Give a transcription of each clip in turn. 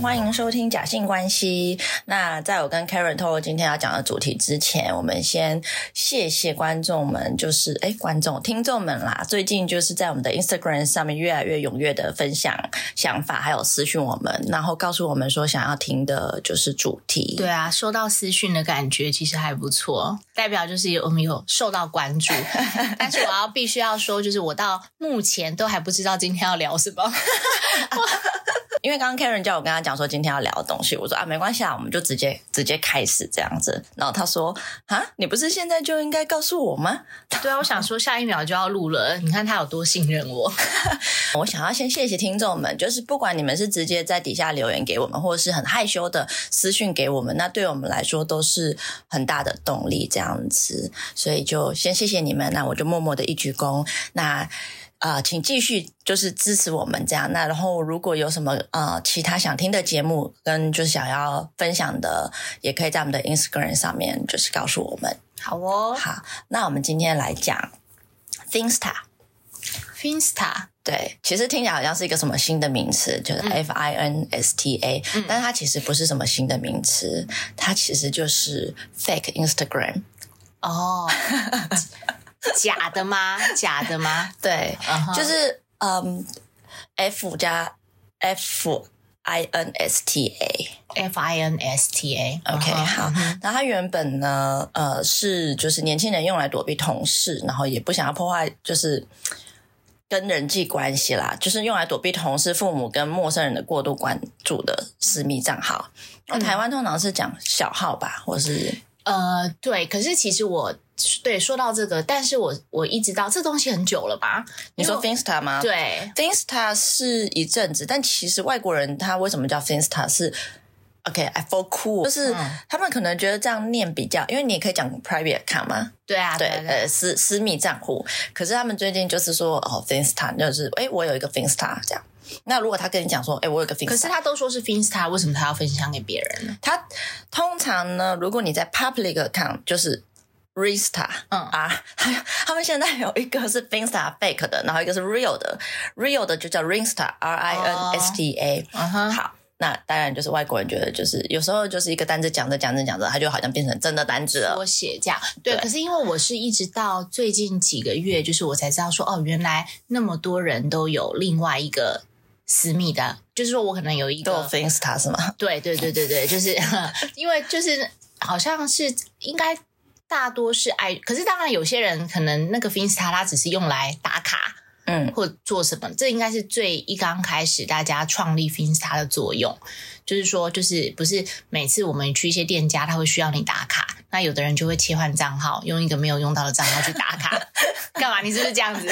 欢迎收听假性关系。那在我跟 Karen 透露今天要讲的主题之前，我们先谢谢观众们，就是哎，观众、听众们啦，最近就是在我们的 Instagram 上面越来越踊跃的分享想法，还有私讯我们，然后告诉我们说想要听的就是主题。对啊，收到私讯的感觉其实还不错，代表就是有我们有受到关注。但是我要必须要说，就是我到目前都还不知道今天要聊什么。因为刚刚 Karen 叫我跟他讲说今天要聊的东西，我说啊没关系啊，我们就直接直接开始这样子。然后他说啊，你不是现在就应该告诉我吗？对啊，我想说下一秒就要录了，你看他有多信任我。我想要先谢谢听众们，就是不管你们是直接在底下留言给我们，或者是很害羞的私讯给我们，那对我们来说都是很大的动力，这样子。所以就先谢谢你们，那我就默默的一鞠躬。那呃，请继续就是支持我们这样。那然后如果有什么呃其他想听的节目跟就是想要分享的，也可以在我们的 Instagram 上面就是告诉我们。好哦好，那我们今天来讲 Finsta。，Finsta，对，其实听起来好像是一个什么新的名词，就是 F I N S T A，、但是它其实不是什么新的名词，它其实就是 fake Instagram。哦，假的吗？假的吗？对就是嗯，F 加 F I N S T A。F I N S T A。OK，、嗯哼好。那它原本呢，呃，是就是年轻人用来躲避同事，然后也不想要破坏，就是跟人际关系啦，就是用来躲避同事、父母跟陌生人的过度关注的私密账号。那、台湾通常是讲小号吧，或是呃，对，可是其实我对说到这个，但是我我一直到这东西很久了吧？你说 Finsta 吗？对，，Finsta 是一阵子，但其实外国人他为什么叫 Finsta 是 OK，I feel cool，就是嗯他们可能觉得这样念比较，因为你也可以讲 private account 嘛，对啊，对呃，私私密账户。可是他们最近就是说，哦，Finsta 就是，哎，我有一个 Finsta 这样。那如果他跟你讲说，哎，我有个 Finsta，可是他都说是 Finsta，为什么他要分享给别人呢？他通常呢，如果你在 public account 就是 Resta，嗯啊，还有他们现在有一个是 Finsta fake 的，然后一个是 real 的，real 的就叫 Rinsta，R I N S T A。嗯哼，好，那当然就是外国人觉得就是有时候就是一个单字讲着讲着讲着，它就好像变成真的单字了。缩写这样。对，对可是因为我是一直到最近几个月，就是我才知道说，哦，原来那么多人都有另外一个私密的，就是说我可能有一都有个，Finsta 是吗？对对对对对，就是 因为就是好像是应该。大多是爱，可是当然有些人可能那个 Finsta 它只是用来打卡，嗯，或做什么，这应该是最一刚开始大家创立 Finsta 的作用，就是说，就是不是每次我们去一些店家，他会需要你打卡，那有的人就会切换账号，用一个没有用到的账号去打卡，干嘛？你是不是这样子？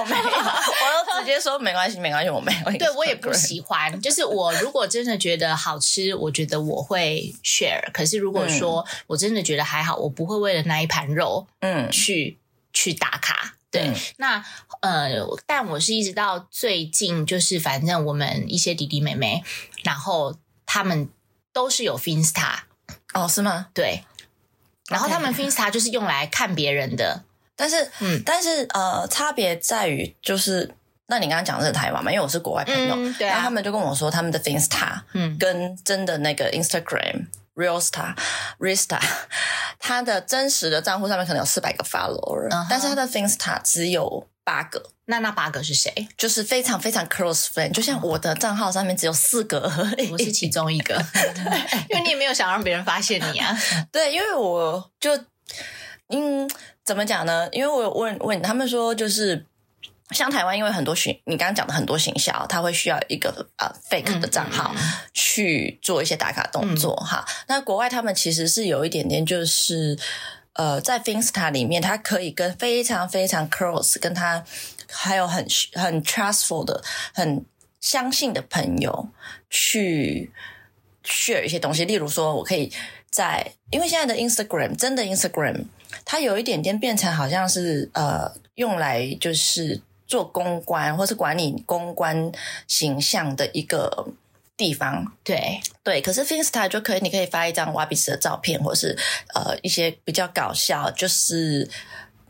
我没有。我都直接说没关系，没关系，我没有。对我也不喜欢，就是我如果真的觉得好吃，我觉得我会 share。可是如果说我真的觉得还好，我不会为了那一盘肉嗯，去去打卡。对，嗯那呃，但我是一直到最近，就是反正我们一些弟弟妹妹，然后他们都是有 Finsta，哦，是吗？对，然后他们 Finsta 就是用来看别人的，但是，嗯。但是呃，差别在于就是，那你刚刚讲的是台湾嘛？因为我是国外朋友，嗯对啊。然后他们就跟我说，他们的 Finsta 嗯。跟真的那个 Instagram Real Star Resta，他的真实的账户上面可能有四百个 follower，、但是他的 Finsta 只有八个。那那八个是谁？就是非常非常 close friend，就像我的账号上面只有四个而已。我是其中一个，因为你也没有想让别人发现你啊。对，因为我就嗯，怎么讲呢？因为我有问问他们说，就是像台湾，因为很多行，你刚刚讲的很多行销，它会需要一个呃 fake 的账号去做一些打卡动作哈。那国外他们其实是有一点点就是。呃，在 Finsta 里面，他可以跟非常非常 close，跟他还有很很 trustful 的、很相信的朋友去 share 一些东西。例如说，我可以在，因为现在的 Instagram 真的 Instagram，它有一点点变成好像是呃用来就是做公关或是管理公关形象的一个地方。对，对，可是 Finsta 就可以，你可以发一张挖鼻子的照片，或是呃一些比较搞笑，就是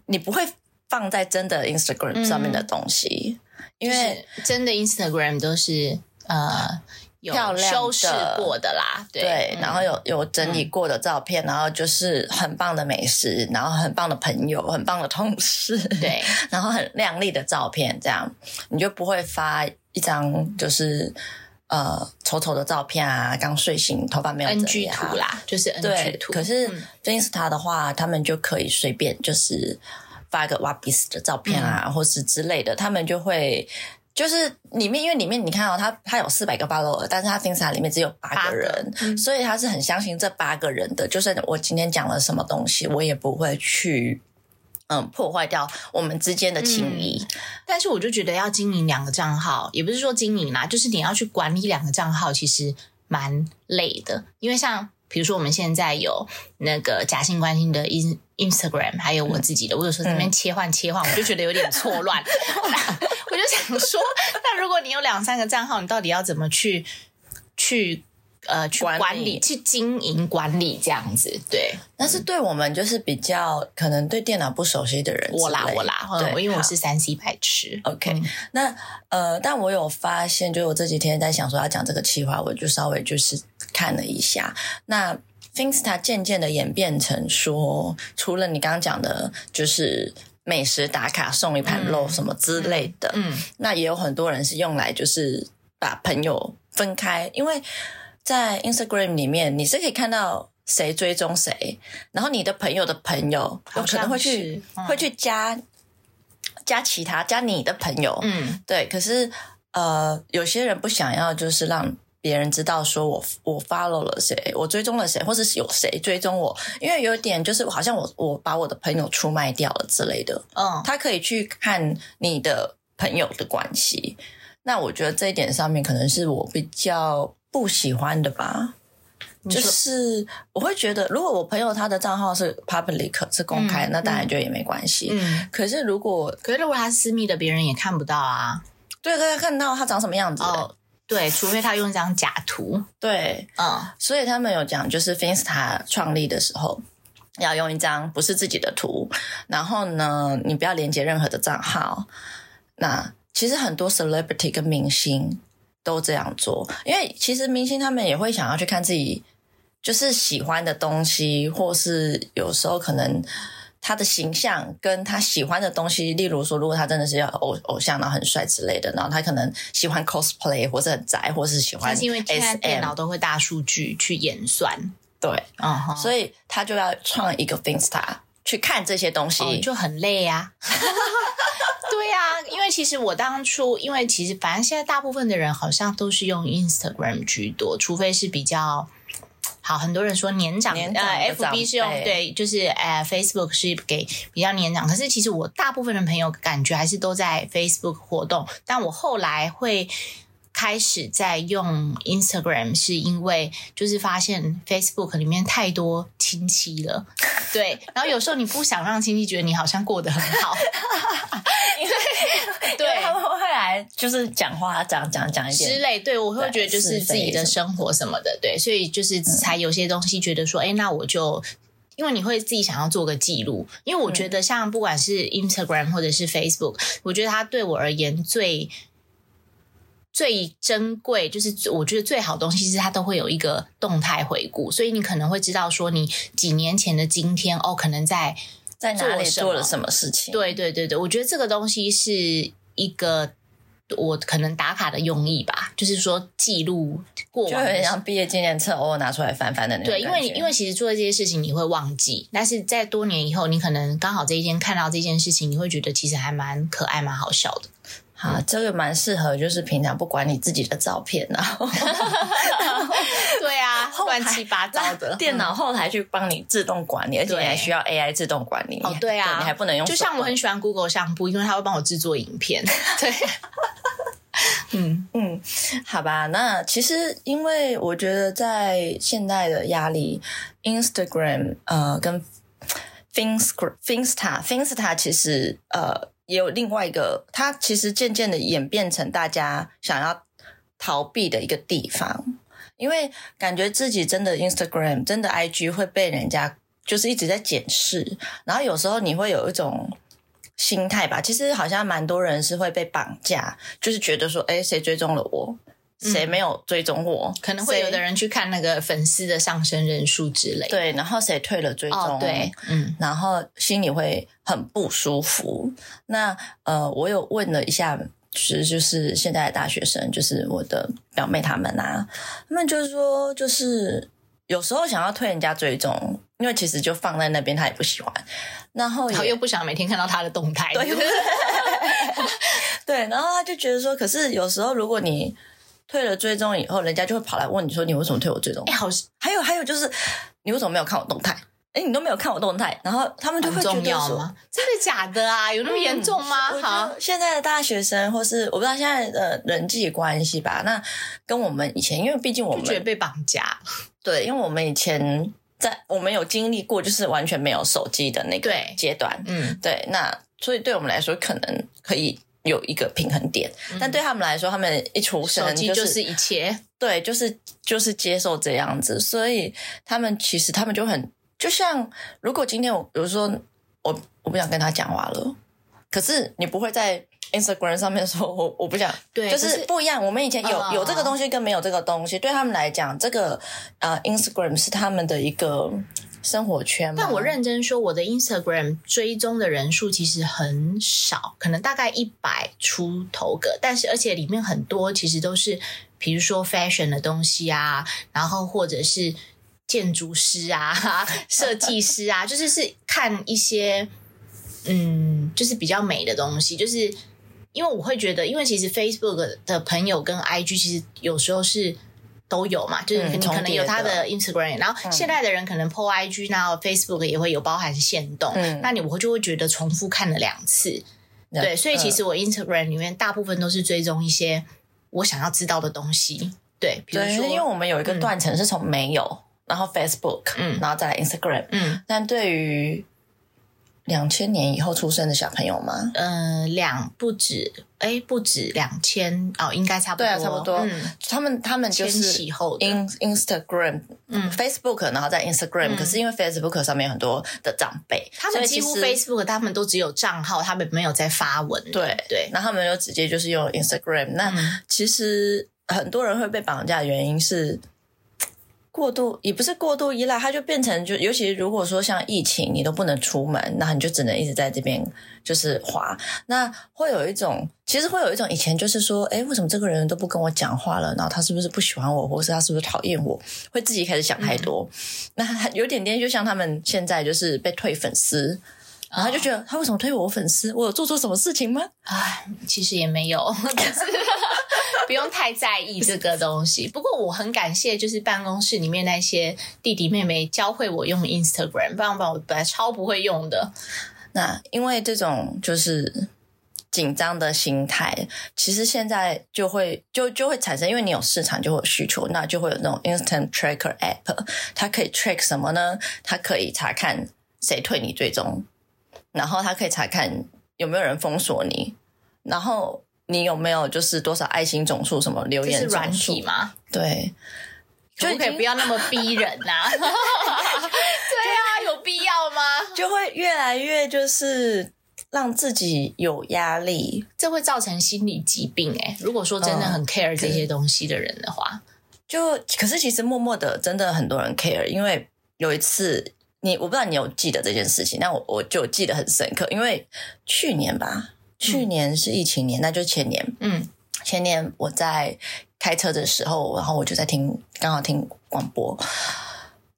你不会放在真的 Instagram 上面的东西，因为就是真的 Instagram 都是呃有漂亮修饰过的啦，对，对，嗯。然后有有整理过的照片，然后就是很棒的美食，然后很棒的朋友，很棒的同事，对，然后很亮丽的照片，这样。你就不会发一张就是呃丑丑的照片啊，刚睡醒头发没有整 NG 理啊图啦，就是 NG 对，图。可是嗯 Insta 的话，他们就可以随便就是发一个瓦比斯的照片啊，嗯或是之类的，他们就会。就是里面，因为里面你看哦，他他有四百个 follower，但是他 Insta 里面只有八八个个人，嗯所以他是很相信这八个人的。就算我今天讲了什么东西，我也不会去嗯破坏掉我们之间的情谊。但是我就觉得要经营两个账号，也不是说经营啦，就是你要去管理两个账号，其实蛮累的。因为像比如说我们现在有那个假性关心的 in Instagram，还有我自己的，我有时候在那边切换切换，我就觉得有点错乱。我就想说，那如果你有两三个账号，你到底要怎么去去呃去管理去经营管理这样子？对但是对我们就是比较可能对电脑不熟悉的人，我啦我啦，嗯对，因为我是三 C 白痴。OK，、嗯那呃，但我有发现，就我这几天在想说要讲这个企划，我就稍微就是看了一下。那 Finsta 渐渐的演变成说，除了你刚刚讲的，就是美食打卡送一盘肉什么之类的，嗯那也有很多人是用来就是把朋友分开，因为在 Instagram 里面你是可以看到谁追踪谁，然后你的朋友的朋友有可能会去会去加加其他加你的朋友，嗯。对，可是呃，有些人不想要，就是让别人知道说我我 follow 了谁，我追踪了谁，或者是有谁追踪我，因为有点就是好像我我把我的朋友出卖掉了之类的，嗯，他可以去看你的朋友的关系。那我觉得这一点上面可能是我比较不喜欢的吧。就是我会觉得，如果我朋友他的账号是 public 是公开，嗯那当然就也没关系。嗯。可是如果可是如果他私密的，别人也看不到啊。对大家看到他长什么样子，哦，对，除非他用一张假图。对，嗯所以他们有讲，就是 Finsta 创立的时候要用一张不是自己的图，然后呢，你不要连接任何的账号。那其实很多 celebrity 跟明星都这样做，因为其实明星他们也会想要去看自己就是喜欢的东西，或是有时候可能。他的形象跟他喜欢的东西，例如说，如果他真的是要偶偶像，然后很帅之类的，然后他可能喜欢 cosplay，或是很宅，或是喜欢但是因为现在电脑都会大数据去演算，对，嗯哼，所以他就要创一个 Finsta 去看这些东西。哦就很累呀、对呀、因为其实我当初，因为其实反正现在大部分的人好像都是用 Instagram 居多，除非是比较。好，很多人说年长，年长的呃，FB 是用对，就是呃，Facebook 是给比较年长，可是其实我大部分的朋友感觉还是都在 Facebook 活动，但我后来会开始在用 Instagram，是因为就是发现 Facebook 里面太多亲戚了，对，然后有时候你不想让亲戚觉得你好像过得很好，因为对。他们会来就是讲话讲讲讲一点，之类，对我会觉得就是自己的生活什么的，对，所以就是才有些东西觉得说，哎、那我就。因为你会自己想要做个记录，因为我觉得像不管是 Instagram 或者是 Facebook，我觉得它对我而言最最珍贵，就是我觉得最好的东西是它都会有一个动态回顾，所以你可能会知道说你几年前的今天哦，可能在在哪里做了什么事情。对对对对，我觉得这个东西是一个我可能打卡的用意吧，就是说记录过往的事。像毕业纪念册偶尔拿出来翻翻的那种对，因为你因为其实做这些事情你会忘记，但是在多年以后，你可能刚好这一天看到这件事情，你会觉得其实还蛮可爱、蛮好笑的。好，这个蛮适合，就是平常不管你自己的照片，然 后对啊，乱七八糟的电脑后台去帮你自动管理，而且你还需要 AI 自动管理。哦，对啊，你还不能用就。像我很喜欢 Google 相簿，因为它会帮我制作影片。对，嗯嗯，好吧，那其实因为我觉得在现代的压力，Instagram 呃跟 Finsta Finsta Finsta 其实呃也有另外一个，它其实渐渐的演变成大家想要逃避的一个地方，因为感觉自己真的 Instagram 真的 IG 会被人家就是一直在检视，然后有时候你会有一种心态吧。其实好像蛮多人是会被绑架，就是觉得说，哎，谁追踪了我，谁没有追踪我，可能会有的人去看那个粉丝的上升人数之类。，对，然后谁退了追踪，哦，对，嗯然后心里会很不舒服。那呃，我有问了一下，其实就是现在的大学生，就是我的表妹他们啊，他们就是说，就是有时候想要退人家追踪，因为其实就放在那边，他也不喜欢，然后也然后又不想每天看到他的动态。对 对，然后他就觉得说，可是有时候如果你退了追踪以后，人家就会跑来问你说，你为什么退我追踪？哎，好还有还有就是，你为什么没有看我动态？哎，你都没有看我动态，然后他们就会觉得说，重要吗？真的假的啊？有那么严重吗？好，现在的大学生，或是我不知道现在的人际关系吧，那跟我们以前，因为毕竟我们就觉得被绑架。对，因为我们以前在我们有经历过，就是完全没有手机的那个阶段，嗯，对，那所以对我们来说，可能可以有一个平衡点，但对他们来说，他们一出生就就是一切。对，就是就是接受这样子，所以他们其实他们就很就像，如果今天我比如说我我不想跟他讲话了，可是你不会在 Instagram 上面说我我不想，就对就是是不一样。我们以前有、哦有这个东西跟没有这个东西，对他们来讲，这个呃 Instagram 是他们的一个生活圈嘛。但我认真说，我的 Instagram 追踪的人数其实很少，可能大概一百出头个，但是而且里面很多其实都是，比如说 fashion 的东西啊，然后或者是建筑师啊、设计师啊，就是是看一些嗯，就是比较美的东西，就是因为我会觉得，因为其实 Facebook 的朋友跟 IG 其实有时候是。都有嘛，就是嗯你可能有他的 Instagram，然后现在的人可能 PO IG，然后 Facebook 也会有包含限动，嗯。那你我就会觉得重复看了两次，对，所以其实我 Instagram 里面大部分都是追踪一些我想要知道的东西，对，比如对，说，因为我们有一个断层是从没有，然后 Facebook，嗯。然后再来 Instagram，嗯。但对于两千年以后出生的小朋友嘛，呃两不止，哎不止两千哦，应该差不多，对啊，差不多。嗯，他们他们就千是 in Instagram，嗯。Facebook，然后在 Instagram，、可是因为 Facebook 上面有很多的长辈，他们几乎 Facebook 他们都只有账号，他们没有在发文，对对，然后他们就直接就是用 Instagram。那嗯。其实很多人会被绑架的原因是。过度也不是过度依赖，它就变成就，尤其如果说像疫情，你都不能出门，那你就只能一直在这边就是滑。那会有一种，其实会有一种以前就是说，哎，为什么这个人都不跟我讲话了？然后他是不是不喜欢我，或是他是不是讨厌我？会自己开始想太多。那有点点就像他们现在就是被退粉丝，然后就觉得他为什么推我粉丝？我有做错什么事情吗？唉，其实也没有，但是 不用太在意这个东西。不过我很感谢，就是办公室里面那些弟弟妹妹教会我用 Instagram，不然不然我本来超不会用的。那因为这种就是紧张的心态，其实现在就会就就会产生，因为你有市场就会有需求，那就会有那种 instant tracker app，它可以 track 什么呢？它可以查看谁退你追踪，然后他可以查看有没有人封锁你，然后你有没有就是多少爱心总数、什么留言是软体？吗？对，可不可以不要那么逼人 呐、对啊，有必要吗？就会越来越就是让自己有压力。这会造成心理疾病哎、如果说真的很 care 这些东西的人的话，就可是其实默默的，真的很多人 care，因为有一次你我不知道你有记得这件事情，但我我就记得很深刻，因为去年吧，去年是疫情年，那就前年，嗯。前年我在开车的时候，然后我就在听，刚好听广播，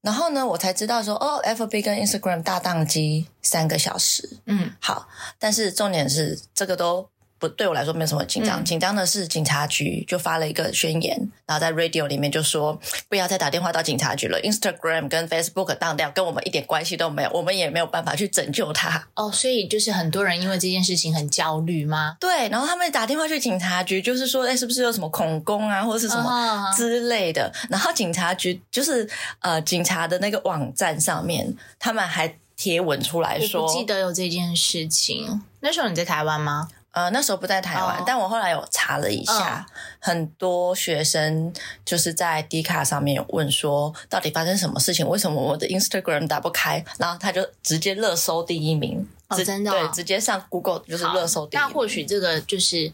然后呢，我才知道说，哦，FB 跟 Instagram 大宕机三个小时，嗯。好，但是重点是这个都不对我来说没有什么紧张，嗯紧张的是警察局就发了一个宣言，然后在 radio 里面就说不要再打电话到警察局了，Instagram 跟 Facebook 当掉跟我们一点关系都没有，我们也没有办法去拯救他。哦，所以就是很多人因为这件事情很焦虑吗？对，然后他们打电话去警察局，就是说，哎，是不是有什么恐攻啊，或者是什么啊之类的？然后警察局就是呃，警察的那个网站上面，他们还贴文出来我说，不记得有这件事情。那时候你在台湾吗？呃，那时候不在台湾，哦但我后来有查了一下，很多学生就是在 D 卡上面有问说，到底发生什么事情？为什么我的 Instagram 打不开？然后他就直接热搜第一名，哦真的哦对，直接上 Google 就是好热搜第一名。那或许这个就是，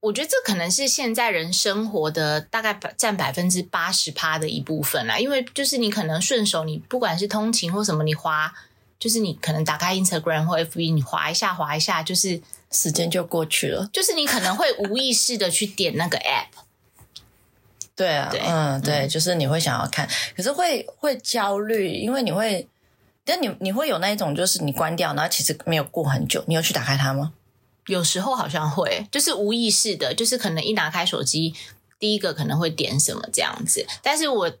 我觉得这可能是现在人生活的大概百占百分之八十趴的一部分啦。因为就是你可能顺手，你不管是通勤或什么，你滑，就是你可能打开 Instagram 或 FB，你滑一下滑一下，就是时间就过去了。就是你可能会无意识的去点那个 app。对啊，对嗯，对，就是你会想要看，可是会会焦虑，因为你会，但你你会有那一种，就是你关掉，然后其实没有过很久，你有去打开它吗？有时候好像会，就是无意识的，就是可能一拿开手机，第一个可能会点什么这样子。但是我，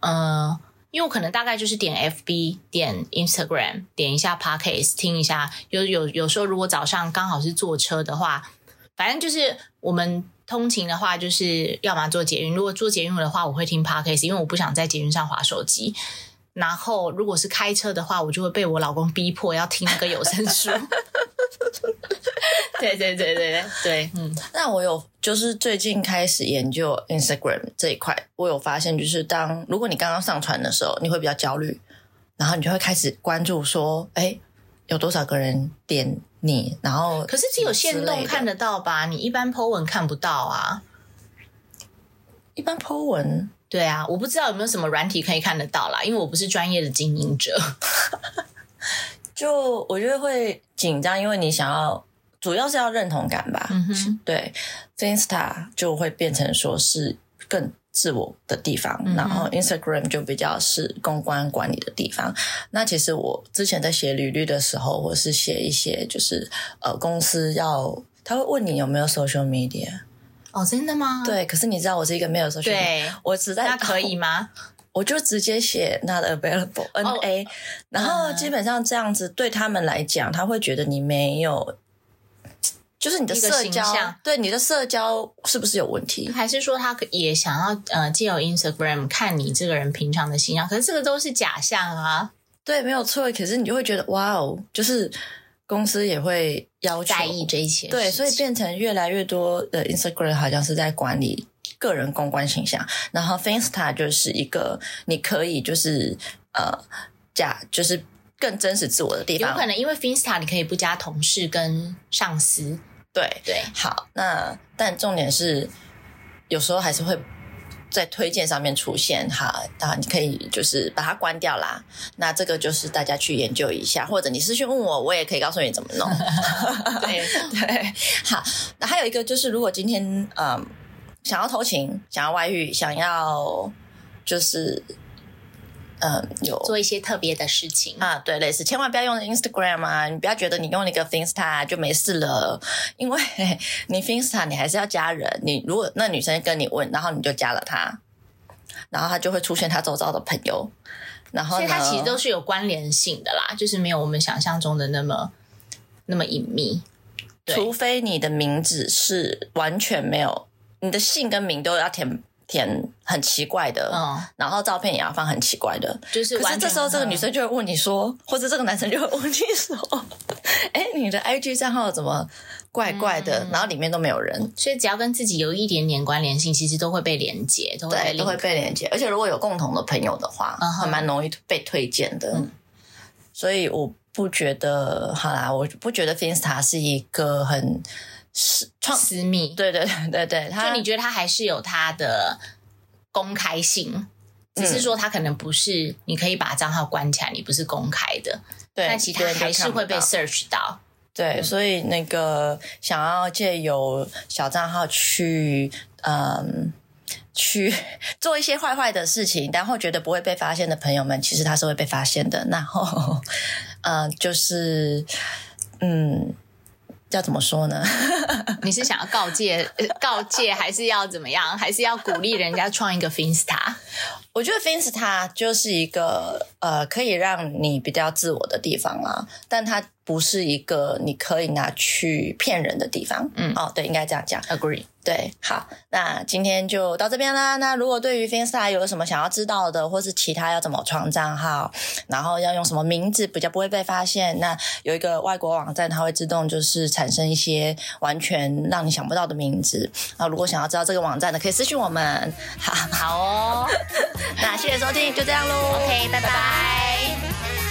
呃，因为我可能大概就是点 FB、点 Instagram、点一下 Podcast 听一下。有有有时候如果早上刚好是坐车的话，反正就是我们通勤的话，就是要么坐捷运。如果坐捷运的话，我会听 Podcast，因为我不想在捷运上划手机。然后，如果是开车的话，我就会被我老公逼迫要听那个有声书。对对对对对对，嗯，那我有就是最近开始研究 Instagram 这一块，我有发现，就是当如果你刚刚上传的时候，你会比较焦虑，然后你就会开始关注说，哎，有多少个人点你，然后可是只有限动看，得到吧？你一般 Po 文看不到啊。一般 Po 文对啊，我不知道有没有什么软体可以看得到啦，因为我不是专业的经营者。就我觉得会紧张，因为你想要主要是要认同感吧。嗯哼，对，Insta 就会变成说是更自我的地方，嗯然后 Instagram 就比较是公关管理的地方。那其实我之前在写履历的时候，我是写一些就是呃公司要他会问你有没有 social media，、哦，真的吗？对，可是你知道我是一个没有 social media，对，我只在那可以吗？我就直接写 not available N A，然后基本上这样子对他们来讲，他会觉得你没有，就是你的社交对你的社交是不是有问题？还是说他也想要呃借由 Instagram 看你这个人平常的形象？可是这个都是假象啊，对，没有错。可是你就会觉得哇哦，就是公司也会要求在意这一些。对，所以变成越来越多的 Instagram 好像是在管理个人公关形象，然后 Finsta 就是一个你可以就是呃假就是更真实自我的地方。有可能因为 Finsta 你可以不加同事跟上司，对，对，好，那但重点是有时候还是会在推荐上面出现，哈，啊你可以就是把它关掉啦。那这个就是大家去研究一下，或者你私讯问我，我也可以告诉你怎么弄。对对，好，那还有一个就是，如果今天嗯想要偷情、想要外遇、想要就是嗯有做一些特别的事情。啊，对，类似，千万不要用 Instagram 啊！你不要觉得你用了一个 Finsta 就没事了，因为 你 Finsta 你还是要加人。你如果那女生跟你问，然后你就加了她，然后她就会出现她周遭的朋友，然后呢，所以它其实都是有关联性的啦，就是没有我们想象中的那么那么隐秘。除非你的名字是完全没有，你的姓跟名都要填填很奇怪的，嗯，然后照片也要放很奇怪的，就是可是这时候，这个嗯。女生就会问你说，或者这个男生就会问你说：“哎，你的 IG 账号怎么怪怪的？嗯。然后里面都没有人，所以只要跟自己有一点点关联性，其实都会被连接，都会都会被连接。而且如果有共同的朋友的话，还蛮容易被推荐的。嗯。所以我不觉得，好啦，我不觉得 Finsta 是一个很是创，私密。对对对对对，他就你觉得他还是有他的公开性，只是说他可能不是你可以把账号关起来，你不是公开的，对，但其他还是会被 search 到。对，所以那个想要借由小账号去，嗯，去 做一些坏坏的事情，然后觉得不会被发现的朋友们，其实他是会被发现的。然后，嗯，就是，嗯，要怎么说呢？你是想要告诫、呃告诫，还是要怎么样？还是要鼓励人家创一个 Finsta？我觉得 Finsta 就是一个呃，可以让你比较自我的地方啊，但它不是一个你可以拿去骗人的地方。嗯哦，对，应该这样讲。Agree。对，好，那今天就到这边啦。那如果对于 Finsta 有什么想要知道的，或是其他要怎么创账号，然后要用什么名字比较不会被发现，那有一个外国网站，它会自动就是产生一些完全让你想不到的名字。那如果想要知道这个网站的，可以私讯我们。好，好哦那谢谢收听，就这样喽。，OK，拜拜。